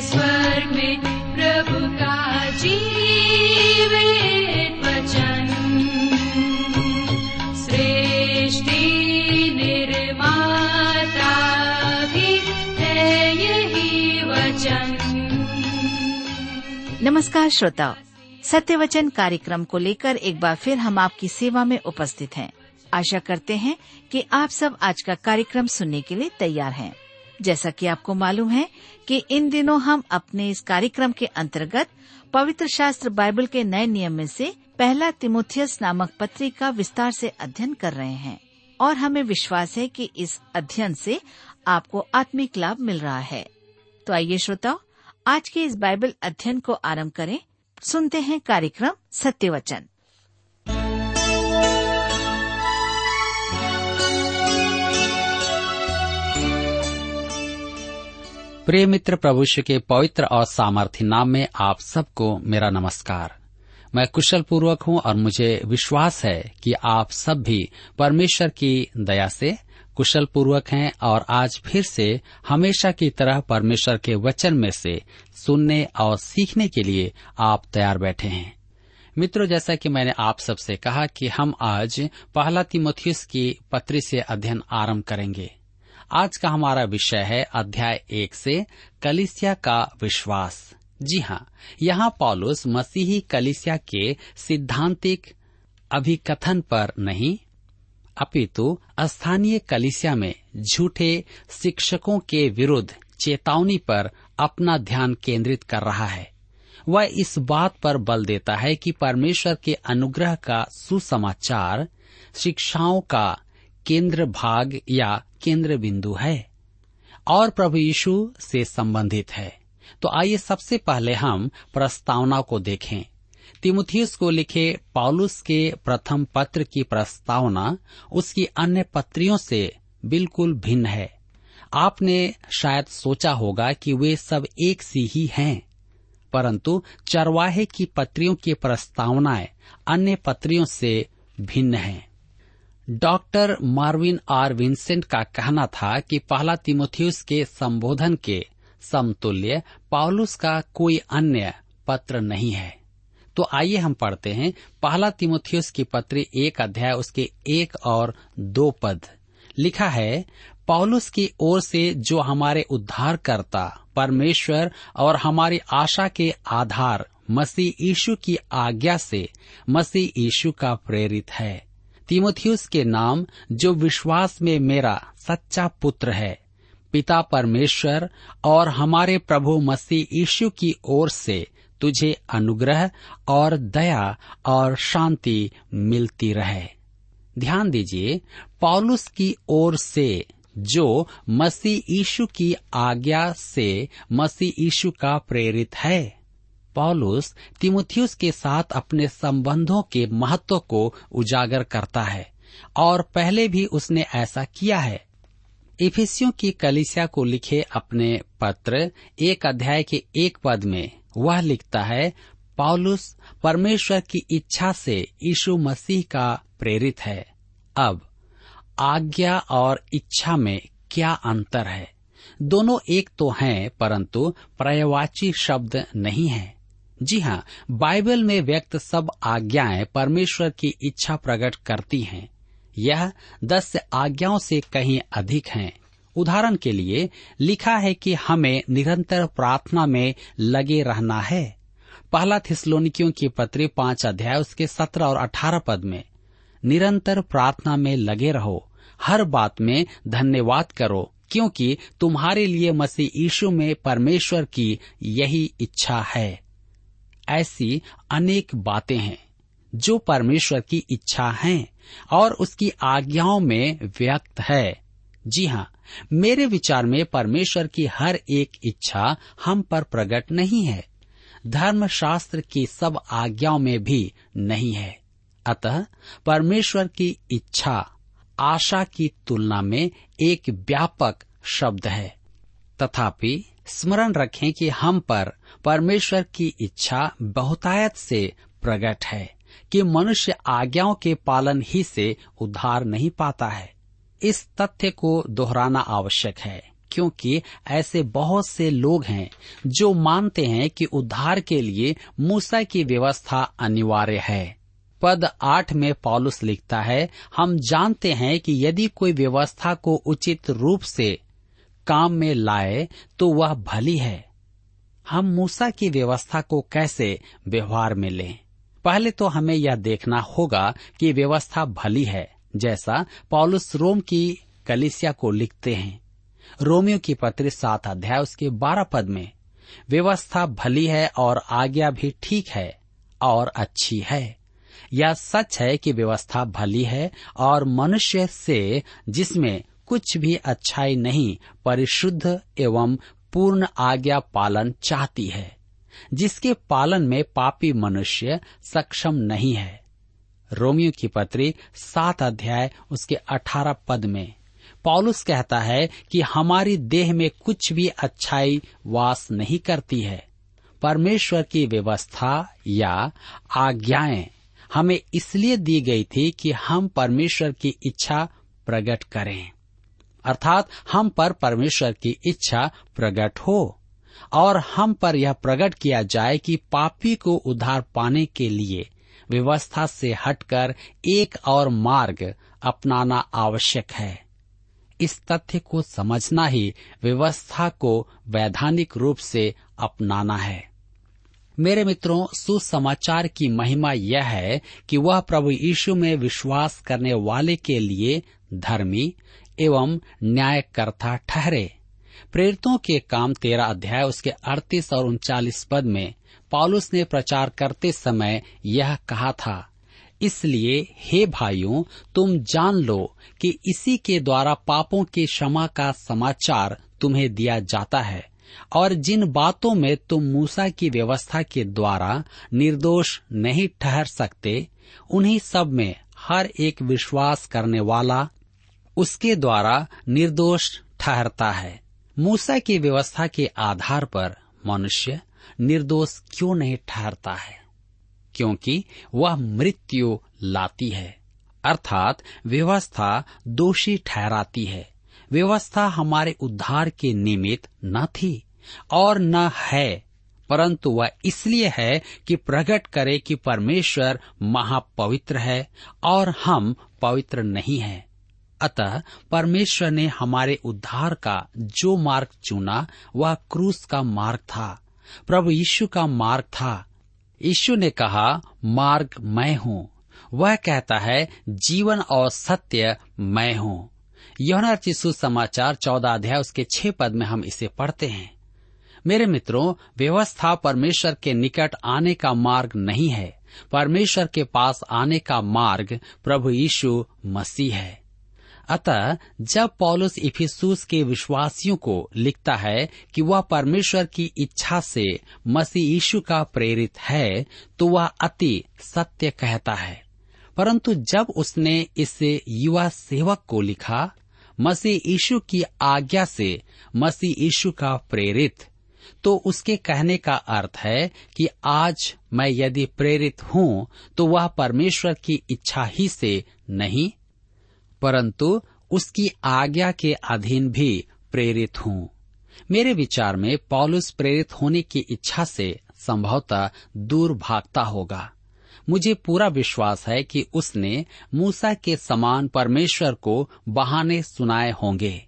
स्वर्ग में प्रभु का नमस्कार श्रोताओ सत्य वचन। कार्यक्रम को लेकर एक बार फिर हम आपकी सेवा में उपस्थित हैं। आशा करते हैं कि आप सब आज का कार्यक्रम सुनने के लिए तैयार हैं। जैसा कि आपको मालूम है कि इन दिनों हम अपने इस कार्यक्रम के अंतर्गत पवित्र शास्त्र बाइबल के नए नियम में से पहला तिमोथियस नामक पत्री का विस्तार से अध्ययन कर रहे हैं और हमें विश्वास है कि इस अध्ययन से आपको आत्मिक लाभ मिल रहा है। तो आइए श्रोताओ, आज के इस बाइबल अध्ययन को आरंभ करें। सुनते हैं कार्यक्रम सत्य प्रिय मित्र प्रभुष्य के पवित्र और सामर्थ्य नाम में आप सबको मेरा नमस्कार। मैं कुशल पूर्वक हूँ और मुझे विश्वास है कि आप सब भी परमेश्वर की दया से कुशल पूर्वक हैं और आज फिर से हमेशा की तरह परमेश्वर के वचन में से सुनने और सीखने के लिए आप तैयार बैठे हैं। मित्रों, जैसा कि मैंने आप सबसे कहा कि हम आज पहला तिमोथियस की पत्री से अध्ययन आरंभ करेंगे। आज का हमारा विषय है अध्याय एक से कलिसिया का विश्वास। जी हाँ यहाँ पॉलुस मसीही कलिसिया के सिद्धांतिक अभिकथन पर नहीं, अपितु स्थानीय कलिसिया में झूठे शिक्षकों के विरुद्ध चेतावनी पर अपना ध्यान केंद्रित कर रहा है। वह इस बात पर बल देता है कि परमेश्वर के अनुग्रह का सुसमाचार शिक्षाओं का केंद्र भाग या केंद्र बिंदु है और प्रभु यीशु से संबंधित है। तो आइए सबसे पहले हम प्रस्तावना को देखें। तिमुथियस को लिखे पॉलुस के प्रथम पत्र की प्रस्तावना उसकी अन्य पत्रियों से बिल्कुल भिन्न है। आपने शायद सोचा होगा कि वे सब एक सी ही हैं, परंतु चरवाहे की पत्रियों की प्रस्तावनाएँ अन्य पत्रियों से भिन्न हैं। डॉक्टर मार्विन आर विंसेंट का कहना था कि पहला तिमोथियस के संबोधन के समतुल्य पॉलुस का कोई अन्य पत्र नहीं है। तो आइए हम पढ़ते हैं। पहला तिमोथियस की पत्री एक अध्याय, उसके एक और दो पद। लिखा है पौलुस की ओर से जो हमारे उद्धारकर्ता, परमेश्वर और हमारी आशा के आधार, मसीह यीशु की आज्ञा से, मसीह यीशु का प्रेरित है। तिमोथियस के नाम, जो विश्वास में मेरा सच्चा पुत्र है। पिता परमेश्वर और हमारे प्रभु मसीह यीशु की ओर से तुझे अनुग्रह और दया और शांति मिलती रहे। ध्यान दीजिए पॉलुस की ओर से जो मसीह यीशु की आज्ञा से मसीह यीशु का प्रेरित है। पौलुस तिमुथियुस के साथ अपने संबंधों के महत्व को उजागर करता है, और पहले भी उसने ऐसा किया है। इफिसियों की कलिसिया को लिखे अपने पत्र एक अध्याय के एक पद में वह लिखता है, पौलुस परमेश्वर की इच्छा से यीशु मसीह का प्रेरित है। अब, आज्ञा और इच्छा में क्या अंतर है? दोनों एक तो हैं, परंतु पर्यावाची शब्द नहीं है। जी हाँ बाइबल में व्यक्त सब आज्ञाएँ परमेश्वर की इच्छा प्रकट करती हैं। यह दस आज्ञाओं से कहीं अधिक हैं। उदाहरण के लिए, लिखा है कि हमें निरंतर प्रार्थना में लगे रहना है। पहला थिस्लोनिकियों की पत्री पाँच अध्याय उसके सत्रह और अठारह पद में, निरंतर प्रार्थना में लगे रहो, हर बात में धन्यवाद करो, क्योंकि तुम्हारे लिए मसीह यीशु में परमेश्वर की यही इच्छा है। ऐसी अनेक बातें हैं जो परमेश्वर की इच्छा हैं और उसकी आज्ञाओं में व्यक्त है। जी हाँ मेरे विचार में परमेश्वर की हर एक इच्छा हम पर प्रकट नहीं है। धर्मशास्त्र की सब आज्ञाओं में भी नहीं है। अतः परमेश्वर की इच्छा, आशा की तुलना में एक व्यापक शब्द है। तथापि स्मरण रखें कि हम पर परमेश्वर की इच्छा बहुतायत से प्रकट है कि मनुष्य आज्ञाओं के पालन ही से उद्धार नहीं पाता है। इस तथ्य को दोहराना आवश्यक है, क्योंकि ऐसे बहुत से लोग हैं जो मानते हैं कि उद्धार के लिए मूसा की व्यवस्था अनिवार्य है। पद आठ में पॉलुस लिखता है, हम जानते हैं कि यदि कोई व्यवस्था को उचित रूप से काम में लाए तो वह भली है। हम मूसा की व्यवस्था को कैसे व्यवहार में लें? पहले तो हमें यह देखना होगा कि व्यवस्था भली है, जैसा पॉलुस रोम की कलिसिया को लिखते हैं। रोमियो की पत्र सात अध्याय उसके बारह पद में, व्यवस्था भली है और आज्ञा भी ठीक है और अच्छी है। यह सच है कि व्यवस्था भली है और मनुष्य से जिसमें कुछ भी अच्छाई नहीं, परिशुद्ध एवं पूर्ण आज्ञा पालन चाहती है, जिसके पालन में पापी मनुष्य सक्षम नहीं है। रोमियो की पत्री सात अध्याय, उसके अठारह पद में, पॉलुस कहता है कि हमारी देह में कुछ भी अच्छाई वास नहीं करती है। परमेश्वर की व्यवस्था या आज्ञाएँ हमें इसलिए दी गई थी कि हम परमेश्वर की इच्छा प्रकट करें। अर्थात हम पर परमेश्वर की इच्छा प्रकट हो और हम पर यह प्रकट किया जाए कि पापी को उद्धार पाने के लिए व्यवस्था से हटकर एक और मार्ग अपनाना आवश्यक है। इस तथ्य को समझना ही व्यवस्था को वैधानिक रूप से अपनाना है। मेरे मित्रों, सुसमाचार की महिमा यह है कि वह प्रभु यीशु में विश्वास करने वाले के लिए धर्मी एवं न्यायकर्ता ठहरे। प्रेरितों के काम तेरह अध्याय, उसके अड़तीस और उनचालीस पद में पॉलुस ने प्रचार करते समय यह कहा था, इसलिए, हे भाइयों, तुम जान लो कि इसी के द्वारा पापों की क्षमा का समाचार तुम्हें दिया जाता है, और जिन बातों में तुम मूसा की व्यवस्था के द्वारा निर्दोष नहीं ठहर सकते, उन्हीं सब में हर एक विश्वास करने वाला उसके द्वारा निर्दोष ठहरता है। मूसा की व्यवस्था के आधार पर मनुष्य निर्दोष क्यों नहीं ठहरता है? क्योंकि वह मृत्यु लाती है। अर्थात व्यवस्था दोषी ठहराती है। व्यवस्था हमारे उद्धार के निमित्त न थी और न है, परंतु वह इसलिए है कि प्रकट करे कि परमेश्वर महापवित्र है और हम पवित्र नहीं हैं। अतः परमेश्वर ने हमारे उद्धार का जो मार्ग चुना, वह क्रूस का मार्ग था। प्रभु यीशु का मार्ग था। यीशु ने कहा, मार्ग मैं हूँ। वह कहता है, जीवन और सत्य मैं हूँ। यौना चिशु समाचार चौदह अध्याय, उसके छह पद में हम इसे पढ़ते हैं। मेरे मित्रों, व्यवस्था परमेश्वर के निकट आने का मार्ग नहीं है। परमेश्वर के पास आने का मार्ग प्रभु यीशु मसीह है। अतः जब पौलुस इफिसूस के विश्वासियों को लिखता है कि वह परमेश्वर की इच्छा से मसीह यीशु का प्रेरित है तो वह अति सत्य कहता है। परंतु जब उसने इसे युवा सेवक को लिखा, मसीह यीशु की आज्ञा से मसीह यीशु का प्रेरित तो उसके कहने का अर्थ है कि आज मैं यदि प्रेरित हूँ तो वह परमेश्वर की इच्छा ही से नहीं परंतु उसकी आज्ञा के अधीन भी प्रेरित हूँ। मेरे विचार में पॉलुस प्रेरित होने की इच्छा से संभवतः दूर भागता होगा। मुझे पूरा विश्वास है कि उसने मूसा के समान परमेश्वर को बहाने सुनाए होंगे।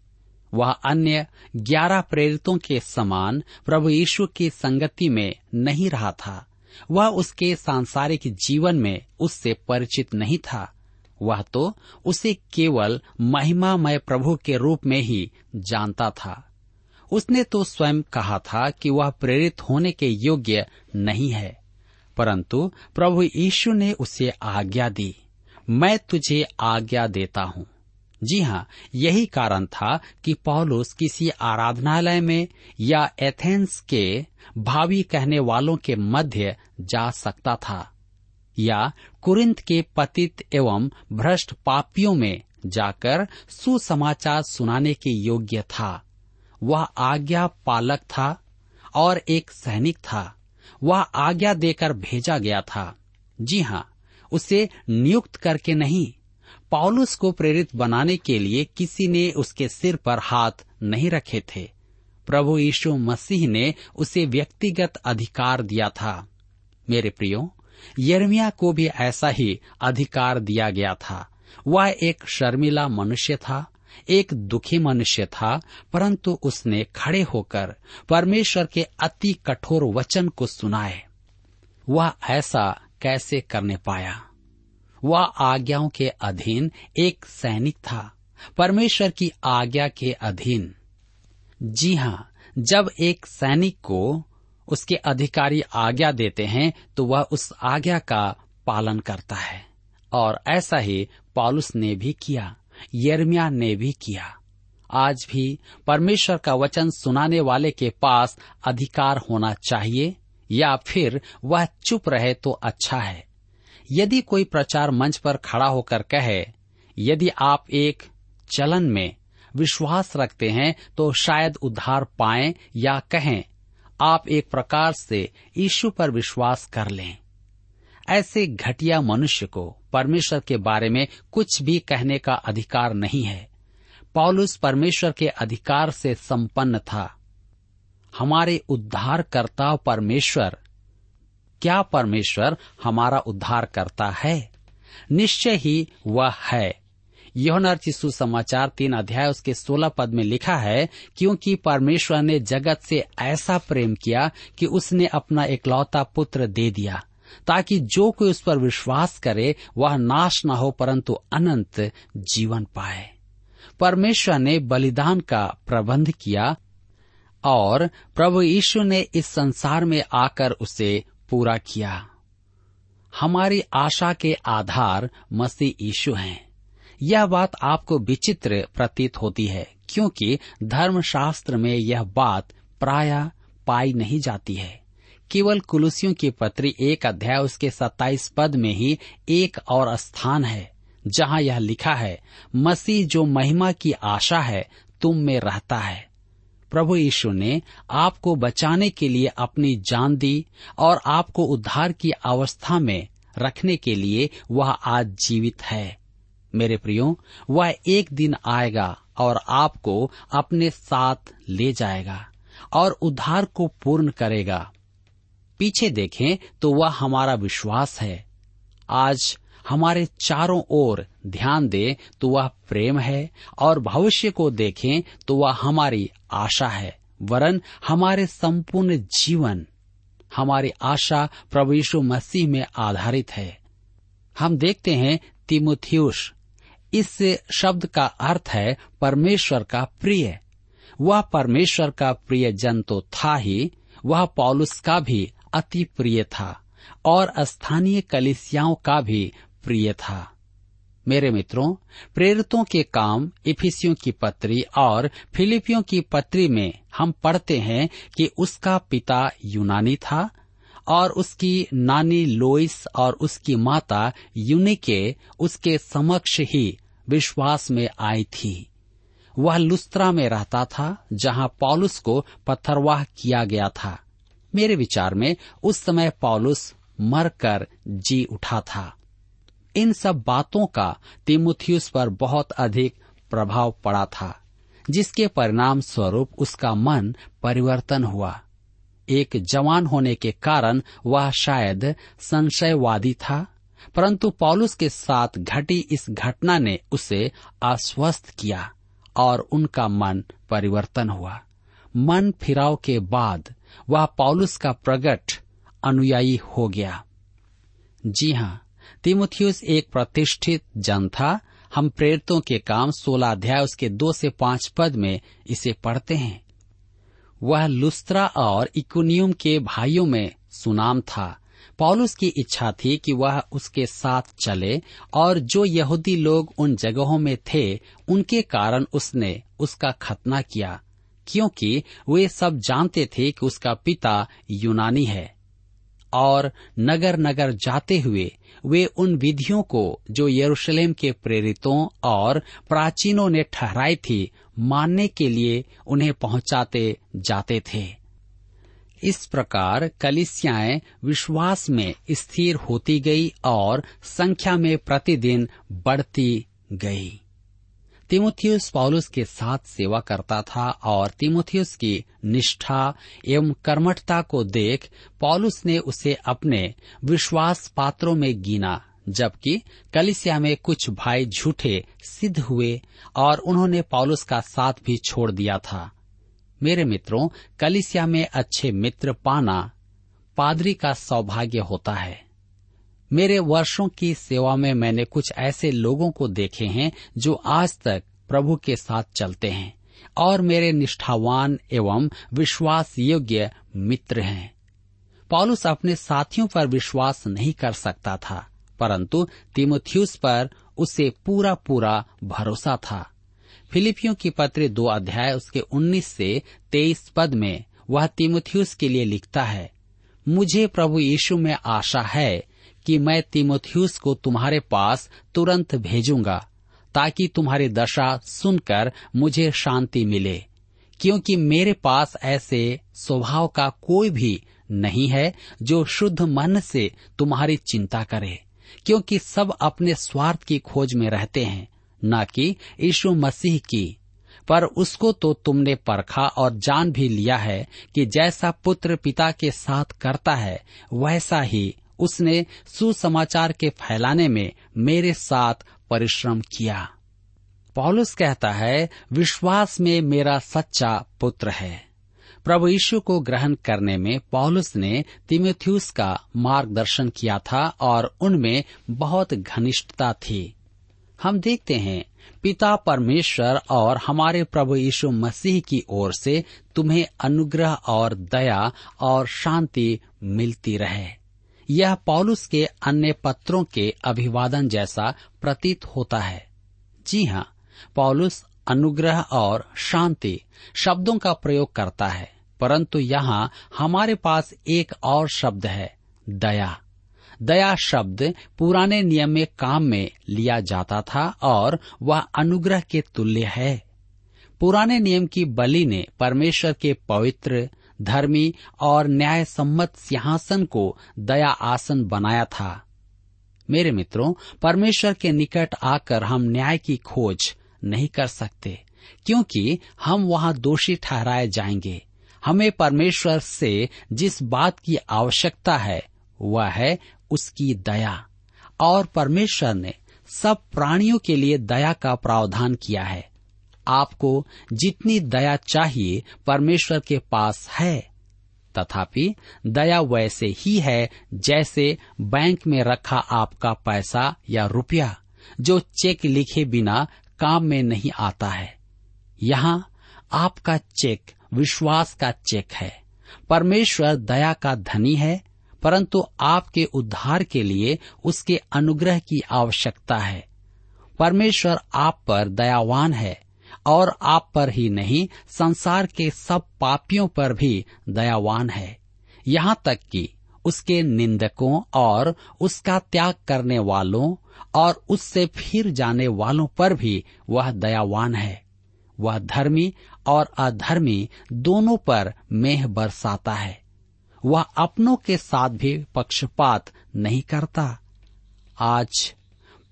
वह अन्य ग्यारह प्रेरितों के समान प्रभु यीशु की संगति में नहीं रहा था। वह उसके सांसारिक जीवन में उससे परिचित नहीं था। वह तो उसे केवल महिमामय प्रभु के रूप में ही जानता था। उसने तो स्वयं कहा था कि वह प्रेरित होने के योग्य नहीं है, परंतु प्रभु यीशु ने उसे आज्ञा दी, मैं तुझे आज्ञा देता हूँ। जी हाँ यही कारण था कि पौलुस किसी आराधनालय में या एथेंस के भावी कहने वालों के मध्य जा सकता था। या कुरिंत के पतित एवं भ्रष्ट पापियों में जाकर सुसमाचार सुनाने के योग्य था। वह आज्ञा पालक था और एक सैनिक था। वह आज्ञा देकर भेजा गया था। जी हाँ उसे नियुक्त करके नहीं, पॉलुस को प्रेरित बनाने के लिए किसी ने उसके सिर पर हाथ नहीं रखे थे। प्रभु यीशु मसीह ने उसे व्यक्तिगत अधिकार दिया था। मेरे प्रियो यर्मिया को भी ऐसा ही अधिकार दिया गया था। वह एक शर्मिला मनुष्य था, एक दुखी मनुष्य था, परंतु उसने खड़े होकर परमेश्वर के अति कठोर वचन को सुनाए। वह ऐसा कैसे करने पाया? वह आज्ञाओं के अधीन एक सैनिक था, परमेश्वर की आज्ञा के अधीन। जी हाँ जब एक सैनिक को उसके अधिकारी आज्ञा देते हैं तो वह उस आज्ञा का पालन करता है। और ऐसा ही पॉलुस ने भी किया यर्मिया ने भी किया। आज भी परमेश्वर का वचन सुनाने वाले के पास अधिकार होना चाहिए, या फिर वह चुप रहे तो अच्छा है। यदि कोई प्रचार मंच पर खड़ा होकर कहे, यदि आप एक चलन में विश्वास रखते हैं तो शायद उद्धार पाएँ या कहें। आप एक प्रकार से यीशु पर विश्वास कर लें। ऐसे घटिया मनुष्य को परमेश्वर के बारे में कुछ भी कहने का अधिकार नहीं है। पॉलुस परमेश्वर के अधिकार से संपन्न था। हमारे उद्धार करता परमेश्वर, क्या परमेश्वर हमारा उद्धार करता है? निश्चय ही वह है। यौन चिशु समाचार तीन अध्याय उसके सोलह पद में लिखा है, क्योंकि परमेश्वर ने जगत से ऐसा प्रेम किया कि उसने अपना इकलौता पुत्र दे दिया, ताकि जो कोई उस पर विश्वास करे, वह नाश न हो, परंतु अनंत जीवन पाए। परमेश्वर ने बलिदान का प्रबंध किया, और प्रभु यीशु ने इस संसार में आकर उसे पूरा किया। हमारी आशा के आधार मसीह यीशु हैं। यह बात आपको विचित्र प्रतीत होती है, क्योंकि धर्मशास्त्र में यह बात प्राय पाई नहीं जाती है। केवल कुलुसियों की पत्री एक अध्याय उसके सत्ताईस पद में ही एक और स्थान है, जहाँ यह लिखा है, मसीह जो महिमा की आशा है, तुम में रहता है। प्रभु यीशु ने आपको बचाने के लिए अपनी जान दी और आपको उद्धार की अवस्था में रखने के लिए वह आज जीवित है। मेरे प्रियो, वह एक दिन आएगा और आपको अपने साथ ले जाएगा और उद्धार को पूर्ण करेगा। पीछे देखें तो वह हमारा विश्वास है। आज हमारे चारों ओर ध्यान दे तो वह प्रेम है और भविष्य को देखें तो वह हमारी आशा है, वरन हमारे संपूर्ण जीवन, हमारी आशा प्रभु यीशु मसीह में आधारित है। हम देखते हैं तिमुथियुष इस शब्द का अर्थ है परमेश्वर का प्रिय। वह परमेश्वर का प्रिय जन तो था ही, वह पौलुस का भी अति प्रिय था, और स्थानीय कलिसियाओं का भी प्रिय था। मेरे मित्रों, प्रेरितों के काम इफिसियों की पत्री और फिलिपियों की पत्री में हम पढ़ते हैं कि उसका पिता यूनानी था और उसकी नानी लोइस और उसकी माता यूनिके उसके समक्ष ही विश्वास में आई थी। वह लुस्त्रा में रहता था, जहाँ पॉलुस को पत्थरवाह किया गया था। मेरे विचार में उस समय पॉलुस मरकर जी उठा था। इन सब बातों का तिमुथियुस पर बहुत अधिक प्रभाव पड़ा था, जिसके परिणाम स्वरूप उसका मन परिवर्तन हुआ। एक जवान होने के कारण वह शायद संशयवादी था परंतु पॉलुस के साथ घटी इस घटना ने उसे आश्वस्त किया और उनका मन परिवर्तन हुआ। मन फिराव के बाद वह पॉलुस का प्रगट अनुयायी हो गया। जी हाँ तिमुथियुस एक प्रतिष्ठित जन था। हम प्रेरितों के काम सोलह अध्याय उसके दो से पाँच पद में इसे पढ़ते हैं। वह लुस्त्रा और इकुनियम के भाइयों में सुनाम था। पॉलुस की इच्छा थी कि वह उसके साथ चले और जो यहूदी लोग उन जगहों में थे, उनके कारण उसने उसका खतना किया, क्योंकि वे सब जानते थे कि उसका पिता यूनानी है। और नगर नगर जाते हुए वे उन विधियों को जो यरूशलेम के प्रेरितों और प्राचीनों ने ठहराई थी, मानने के लिए उन्हें पहुंचाते जाते थे। इस प्रकार कलिसियाएँ विश्वास में स्थिर होती गई और संख्या में प्रतिदिन बढ़ती गई। तिमोथियस पौलुस के साथ सेवा करता था और तिमोथियस की निष्ठा एवं कर्मठता को देख पौलुस ने उसे अपने विश्वास पात्रों में गिना, जबकि कलिसिया में कुछ भाई झूठे सिद्ध हुए और उन्होंने पौलुस का साथ भी छोड़ दिया था। मेरे मित्रों, कलिसिया में अच्छे मित्र पाना पादरी का सौभाग्य होता है। मेरे वर्षों की सेवा में मैंने कुछ ऐसे लोगों को देखे हैं जो आज तक प्रभु के साथ चलते हैं और मेरे निष्ठावान एवं विश्वास योग्य मित्र हैं। पॉलुस अपने साथियों पर विश्वास नहीं कर सकता था, परंतु तिमोथियस पर उसे पूरा पूरा भरोसा था। फिलिपियों की पत्र दो अध्याय उसके 19 से 23 पद में वह तिमोथियस के लिए लिखता है, मुझे प्रभु यीशु में आशा है कि मैं तिमोथियस को तुम्हारे पास तुरंत भेजूँगा, ताकि तुम्हारी दशा सुनकर मुझे शांति मिले, क्योंकि मेरे पास ऐसे स्वभाव का कोई भी नहीं है जो शुद्ध मन से तुम्हारी चिंता करे, क्योंकि सब अपने स्वार्थ की खोज में रहते हैं। न कि यीशु मसीह की। पर उसको तो तुमने परखा और जान भी लिया है कि जैसा पुत्र पिता के साथ करता है, वैसा ही उसने सुसमाचार के फैलाने में मेरे साथ परिश्रम किया। पॉलुस कहता है, विश्वास में मेरा सच्चा पुत्र है। प्रभु यीशु को ग्रहण करने में पौलुस ने तिमेथ्यूस का मार्गदर्शन किया था और उनमें बहुत घनिष्ठता थी। हम देखते हैं, पिता परमेश्वर और हमारे प्रभु यीशु मसीह की ओर से तुम्हें अनुग्रह और दया और शांति मिलती रहे। यह पौलुस के अन्य पत्रों के अभिवादन जैसा प्रतीत होता है। जी हाँ पौलुस अनुग्रह और शांति शब्दों का प्रयोग करता है, परंतु यहाँ हमारे पास एक और शब्द है, दया। दया शब्द पुराने नियम में काम में लिया जाता था और वह अनुग्रह के तुल्य है। पुराने नियम की बलि ने परमेश्वर के पवित्र, धर्मी और न्याय सम्मत सिंहासन को दया आसन बनाया था। मेरे मित्रों, परमेश्वर के निकट आकर हम न्याय की खोज नहीं कर सकते, क्योंकि हम वहाँ दोषी ठहराए जाएँगे। हमें परमेश्वर से जिस बात की आवश्यकता है, वह है उसकी दया। और परमेश्वर ने सब प्राणियों के लिए दया का प्रावधान किया है। आपको जितनी दया चाहिए परमेश्वर के पास है। तथापि दया वैसे ही है जैसे बैंक में रखा आपका पैसा या रुपया, जो चेक लिखे बिना काम में नहीं आता है। यहाँ आपका चेक, विश्वास का चेक है। परमेश्वर दया का धनी है परंतु आपके उद्धार के लिए उसके अनुग्रह की आवश्यकता है। परमेश्वर आप पर दयावान है और आप पर ही नहीं, संसार के सब पापियों पर भी दयावान है। यहाँ तक कि उसके निंदकों और उसका त्याग करने वालों और उससे फिर जाने वालों पर भी वह दयावान है। वह धर्मी और अधर्मी दोनों पर मेह बरसाता है। वह अपनों के साथ भी पक्षपात नहीं करता। आज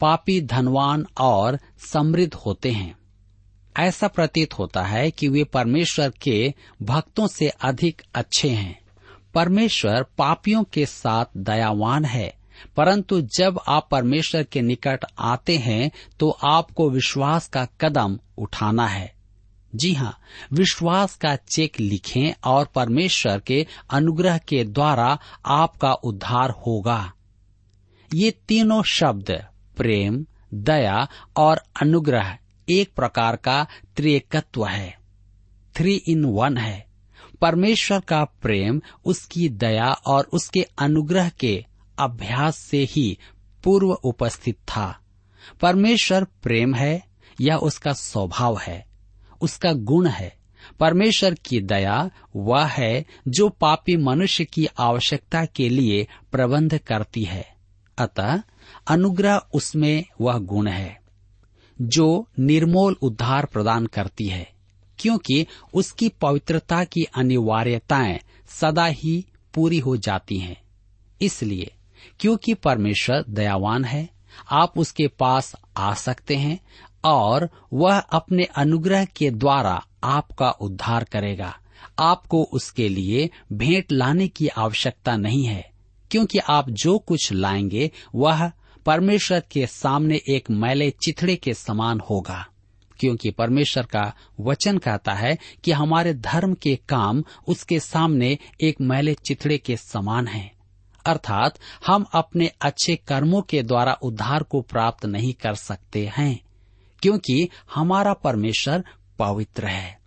पापी धनवान और समृद्ध होते हैं। ऐसा प्रतीत होता है कि वे परमेश्वर के भक्तों से अधिक अच्छे हैं। परमेश्वर पापियों के साथ दयावान है, परंतु जब आप परमेश्वर के निकट आते हैं तो आपको विश्वास का कदम उठाना है। जी हाँ विश्वास का चेक लिखें और परमेश्वर के अनुग्रह के द्वारा आपका उद्धार होगा। ये तीनों शब्द, प्रेम, दया और अनुग्रह, एक प्रकार का त्रिकत्व है। थ्री इन वन है। परमेश्वर का प्रेम, उसकी दया और उसके अनुग्रह के अभ्यास से ही पूर्व उपस्थित था। परमेश्वर प्रेम है, यह उसका स्वभाव है। उसका गुण है। परमेश्वर की दया वह है जो पापी मनुष्य की आवश्यकता के लिए प्रबंध करती है। अतः अनुग्रह उसमें वह गुण है, जो निर्मोल उद्धार प्रदान करती है, क्योंकि उसकी पवित्रता की अनिवार्यताएँ सदा ही पूरी हो जाती हैं। इसलिए, क्योंकि परमेश्वर दयावान है, आप उसके पास आ सकते हैं और वह अपने अनुग्रह के द्वारा आपका उद्धार करेगा। आपको उसके लिए भेंट लाने की आवश्यकता नहीं है, क्योंकि आप जो कुछ लाएँगे, वह परमेश्वर के सामने एक मैले चिथड़े के समान होगा। क्योंकि परमेश्वर का वचन कहता है कि हमारे धर्म के काम उसके सामने एक मैले चिथड़े के समान हैं। अर्थात हम अपने अच्छे कर्मों के द्वारा उद्धार को प्राप्त नहीं कर सकते हैं। क्योंकि हमारा परमेश्वर पवित्र है।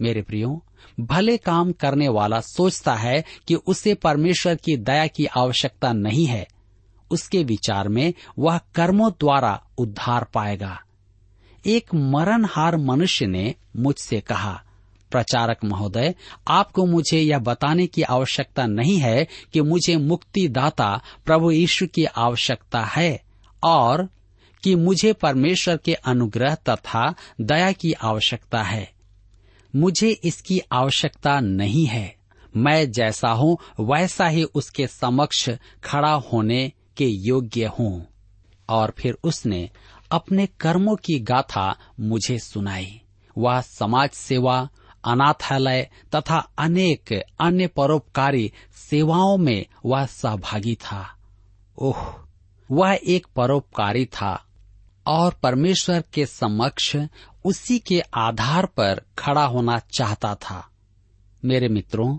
मेरे प्रियो, भले काम करने वाला सोचता है कि उसे परमेश्वर की दया की आवश्यकता नहीं है, उसके विचार में वह कर्मों द्वारा उद्धार पाएगा। एक मरणहार मनुष्य ने मुझसे कहा, प्रचारक महोदय, आपको मुझे यह बताने की आवश्यकता नहीं है कि मुझे मुक्तिदाता प्रभु यीशु की आवश्यकता है और कि मुझे परमेश्वर के अनुग्रह तथा दया की आवश्यकता है। मुझे इसकी आवश्यकता नहीं है। मैं जैसा हूँ, वैसा ही उसके समक्ष खड़ा होने के योग्य हूँ। और फिर उसने अपने कर्मों की गाथा मुझे सुनाई। वह समाज सेवा, अनाथालय तथा अनेक अन्य परोपकारी सेवाओं में वह सहभागी था। ओह, वह एक परोपकारी था। और परमेश्वर के समक्ष उसी के आधार पर खड़ा होना चाहता था। मेरे मित्रों,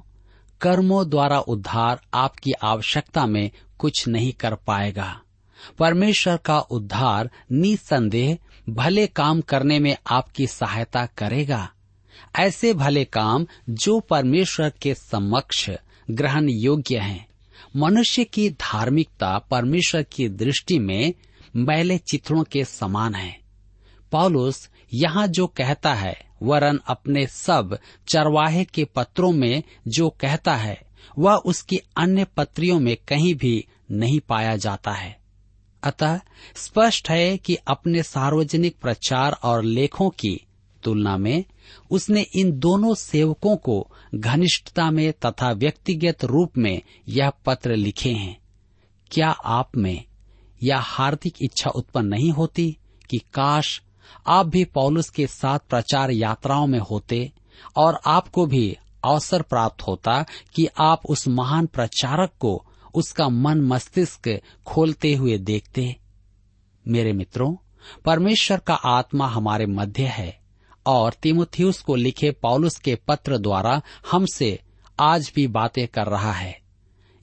कर्मों द्वारा उद्धार आपकी आवश्यकता में कुछ नहीं कर पाएगा। परमेश्वर का उद्धार निसंदेह भले काम करने में आपकी सहायता करेगा। ऐसे भले काम जो परमेश्वर के समक्ष ग्रहण योग्य हैं। मनुष्य की धार्मिकता परमेश्वर की दृष्टि में मैले चित्रों के समान है। पॉलुस यहाँ जो कहता है, वरन अपने सब चरवाहे के पत्रों में जो कहता है, वह उसकी अन्य पत्रियों में कहीं भी नहीं पाया जाता है। अतः स्पष्ट है कि अपने सार्वजनिक प्रचार और लेखों की तुलना में उसने इन दोनों सेवकों को घनिष्ठता में तथा व्यक्तिगत रूप में यह पत्र लिखे हैं। क्या आप में यह हार्दिक इच्छा उत्पन्न नहीं होती कि काश आप भी पौलुस के साथ प्रचार यात्राओं में होते और आपको भी अवसर प्राप्त होता कि आप उस महान प्रचारक को, उसका मन मस्तिष्क खोलते हुए देखते। मेरे मित्रों, परमेश्वर का आत्मा हमारे मध्य है और तिमुथियुस को लिखे पौलुस के पत्र द्वारा हमसे आज भी बातें कर रहा है।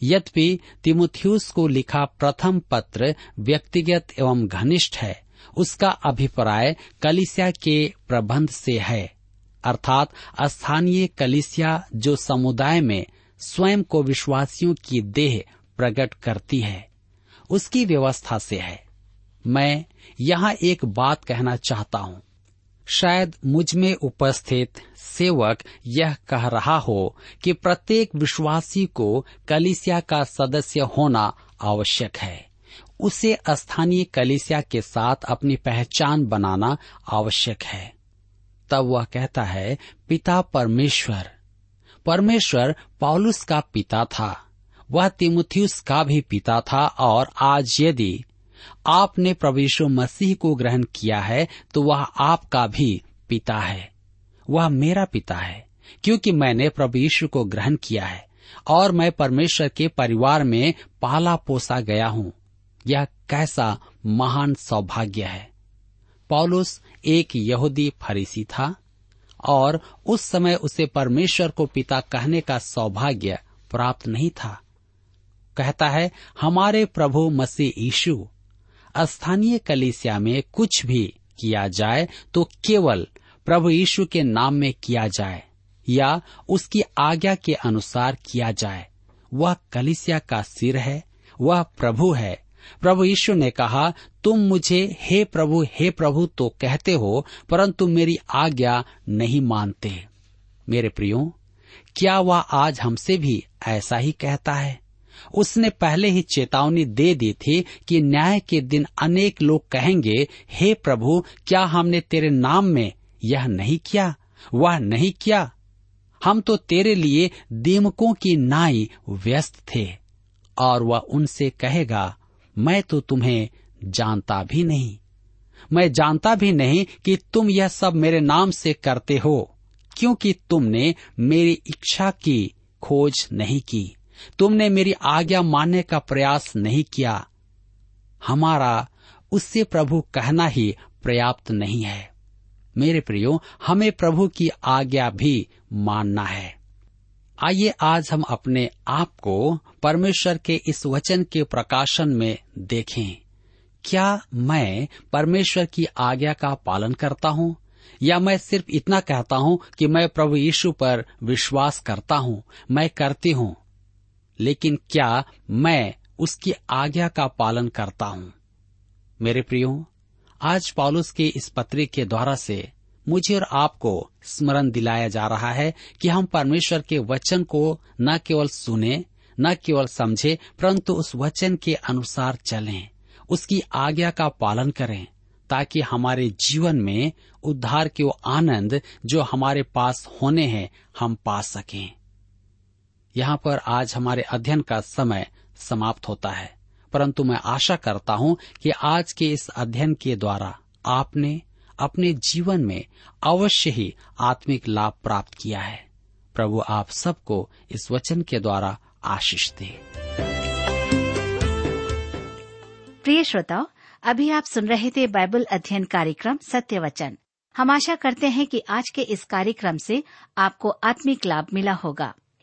यद्यपि तिमुथ्यूस को लिखा प्रथम पत्र व्यक्तिगत एवं घनिष्ठ है, उसका अभिप्राय कलिसिया के प्रबंध से है। अर्थात स्थानीय कलिसिया जो समुदाय में स्वयं को विश्वासियों की देह प्रकट करती है, उसकी व्यवस्था से है। मैं यहाँ एक बात कहना चाहता हूँ। शायद मुझमें उपस्थित सेवक यह कह रहा हो कि प्रत्येक विश्वासी को कलिसिया का सदस्य होना आवश्यक है। उसे स्थानीय कलिसिया के साथ अपनी पहचान बनाना आवश्यक है। तब वह कहता है, पिता परमेश्वर। परमेश्वर पॉलुस का पिता था। वह तिमुथियुस का भी पिता था और आज यदि आपने प्रभु मसीह को ग्रहण किया है तो वह आपका भी पिता है। वह मेरा पिता है, क्योंकि मैंने प्रभु यीशु को ग्रहण किया है, और मैं परमेश्वर के परिवार में पाला पोसा गया हूँ। यह कैसा महान सौभाग्य है। पौलुस एक यहूदी फरीसी था, और उस समय उसे परमेश्वर को पिता कहने का सौभाग्य प्राप्त नहीं था। कहता है, हमारे प्रभु मसीह यीशु स्थानीय कलिसिया में कुछ भी किया जाए तो केवल प्रभु यीशु के नाम में किया जाए, या उसकी आज्ञा के अनुसार किया जाए। वह कलिसिया का सिर है, वह प्रभु है। प्रभु यीशु ने कहा, तुम मुझे, हे प्रभु हे प्रभु तो कहते हो, परंतु मेरी आज्ञा नहीं मानते। मेरे प्रियो, क्या वह आज हमसे भी ऐसा ही कहता है? उसने पहले ही चेतावनी दे दी थी कि न्याय के दिन अनेक लोग कहेंगे, हे प्रभु, क्या हमने तेरे नाम में यह नहीं किया? वह नहीं किया? हम तो तेरे लिए दीमकों की नाई व्यस्त थे। और वह उनसे कहेगा, मैं तो तुम्हें जानता भी नहीं। मैं जानता भी नहीं कि तुम यह सब मेरे नाम से करते हो, क्योंकि तुमने मेरी इच्छा की खोज नहीं की। तुमने मेरी आज्ञा मानने का प्रयास नहीं किया। हमारा उससे प्रभु कहना ही पर्याप्त नहीं है। मेरे प्रियो, हमें प्रभु की आज्ञा भी मानना है। आइए, आज हम अपने आप को परमेश्वर के इस वचन के प्रकाशन में देखें। क्या मैं परमेश्वर की आज्ञा का पालन करता हूँ? या मैं सिर्फ़ इतना कहता हूँ कि मैं प्रभु यीशु पर विश्वास करता हूँ, मैं करती हूँ? लेकिन क्या मैं उसकी आज्ञा का पालन करता हूँ? मेरे प्रियो, आज पॉलुस के इस पत्री के द्वारा से मुझे और आपको स्मरण दिलाया जा रहा है कि हम परमेश्वर के वचन को न केवल सुने, न केवल समझे, परंतु उस वचन के अनुसार चलें, उसकी आज्ञा का पालन करें, ताकि हमारे जीवन में उद्धार के वो आनंद जो हमारे पास होने हैं, हम पा सकें। यहाँ पर आज हमारे अध्ययन का समय समाप्त होता है। परंतु मैं आशा करता हूँ कि आज के इस अध्ययन के द्वारा आपने अपने जीवन में अवश्य ही आत्मिक लाभ प्राप्त किया है। प्रभु आप सबको इस वचन के द्वारा आशीष दे। प्रिय श्रोताओ अभी आप सुन रहे थे बाइबल अध्ययन कार्यक्रम सत्य वचन। हम आशा करते हैं कि आज के इस कार्यक्रम से आपको आत्मिक लाभ मिला होगा।